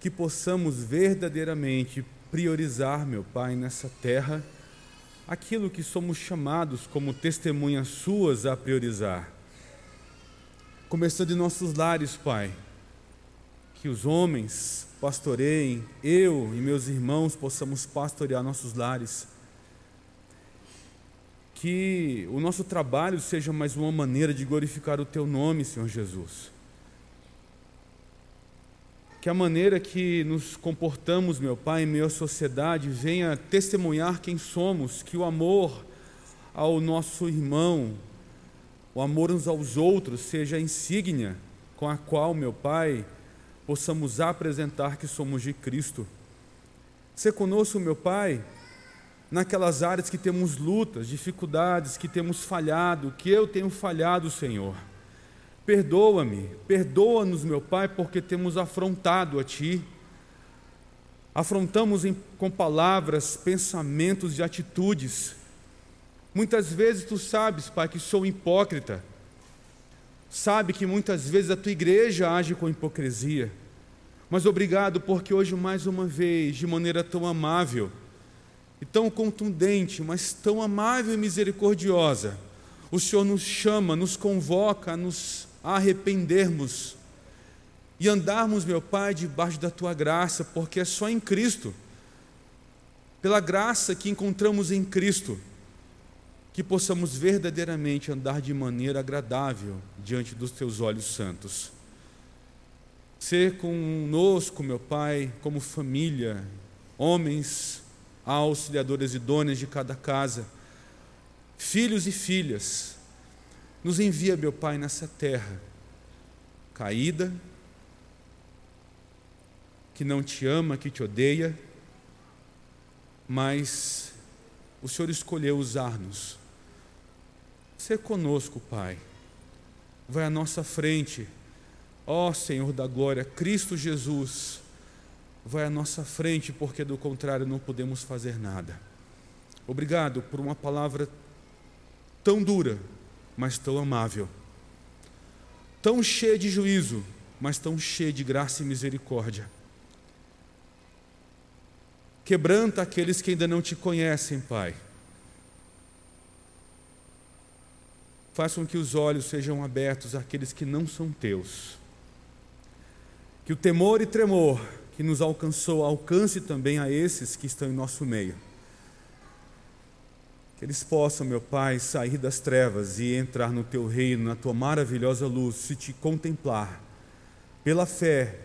Que possamos verdadeiramente priorizar, meu Pai, nessa terra, aquilo que somos chamados como testemunhas Suas a priorizar. Começando em nossos lares, Pai. que os homens pastoreiem, eu e meus irmãos possamos pastorear nossos lares. Que o nosso trabalho seja mais uma maneira de glorificar o Teu nome, Senhor Jesus. Que a maneira que nos comportamos, meu Pai, em meio à sociedade, venha testemunhar quem somos, que o amor ao nosso irmão, o amor uns aos outros seja a insígnia com a qual, meu Pai, possamos apresentar que somos de Cristo. Ser conosco, meu Pai, naquelas áreas que temos lutas, dificuldades, que temos falhado, que eu tenho falhado, Senhor. Perdoa-me, perdoa-nos, meu Pai, porque temos afrontado a Ti. Afrontamos em, com palavras, pensamentos e atitudes Muitas vezes tu sabes, Pai, que sou hipócrita. Sabe que muitas vezes a tua igreja age com hipocrisia. Mas obrigado porque hoje, mais uma vez, de maneira tão amável e tão contundente, mas tão amável e misericordiosa, o Senhor nos chama, nos convoca a nos arrependermos e andarmos, meu Pai, debaixo da tua graça, porque é só em Cristo, pela graça que encontramos em Cristo, que possamos verdadeiramente andar de maneira agradável diante dos teus olhos santos. Ser conosco, meu Pai, como família, homens, auxiliadores idôneos de cada casa, filhos e filhas, nos envia, meu Pai, nessa terra caída, que não te ama, que te odeia, mas o Senhor escolheu usar-nos Ser conosco, Pai. Vai à nossa frente. Ó Senhor da glória, Cristo Jesus, vai à nossa frente, porque do contrário não podemos fazer nada. Obrigado por uma palavra tão dura, mas tão amável. Tão cheia de juízo, mas tão cheia de graça e misericórdia. Quebranta aqueles que ainda não te conhecem, Pai Faça com que os olhos sejam abertos àqueles que não são teus. Que o temor e tremor que nos alcançou alcance também a esses que estão em nosso meio. Que eles possam, meu Pai, sair das trevas e entrar no teu reino, na tua maravilhosa luz, se te contemplar pela fé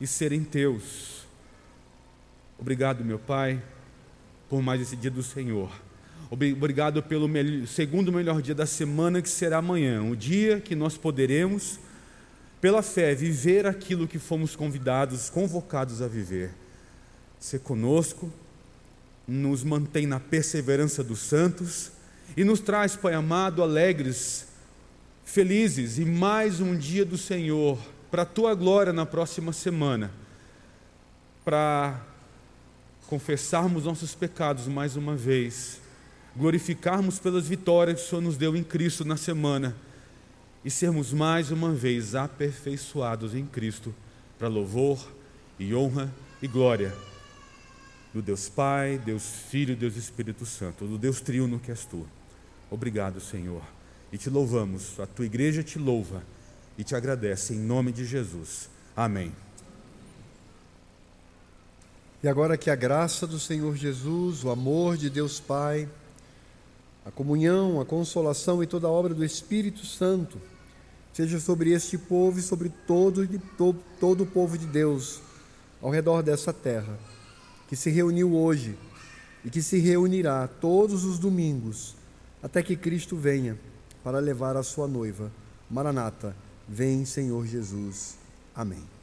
e serem teus. Obrigado, meu Pai, por mais esse dia do Senhor. Obrigado pelo segundo melhor dia da semana, que será amanhã, o dia que nós poderemos, pela fé, viver aquilo que fomos convidados, convocados a viver. Ser conosco, nos mantém na perseverança dos santos e nos traz, Pai amado, alegres, felizes e mais um dia do Senhor, para a tua glória na próxima semana, para confessarmos nossos pecados mais uma vez glorificarmos pelas vitórias que o Senhor nos deu em Cristo na semana e sermos mais uma vez aperfeiçoados em Cristo para louvor e honra e glória do Deus Pai, Deus Filho Deus Espírito Santo, do Deus triuno que és tu. Obrigado, Senhor. E te louvamos, a tua igreja te louva e te agradece em nome de Jesus. Amém. E agora que a graça do Senhor Jesus, o amor de Deus Pai, a comunhão, a consolação e toda a obra do Espírito Santo seja sobre este povo e sobre todo, todo, o povo de Deus ao redor dessa terra, que se reuniu hoje e que se reunirá todos os domingos até que Cristo venha para levar a sua noiva. Maranata, vem Senhor Jesus. Amém.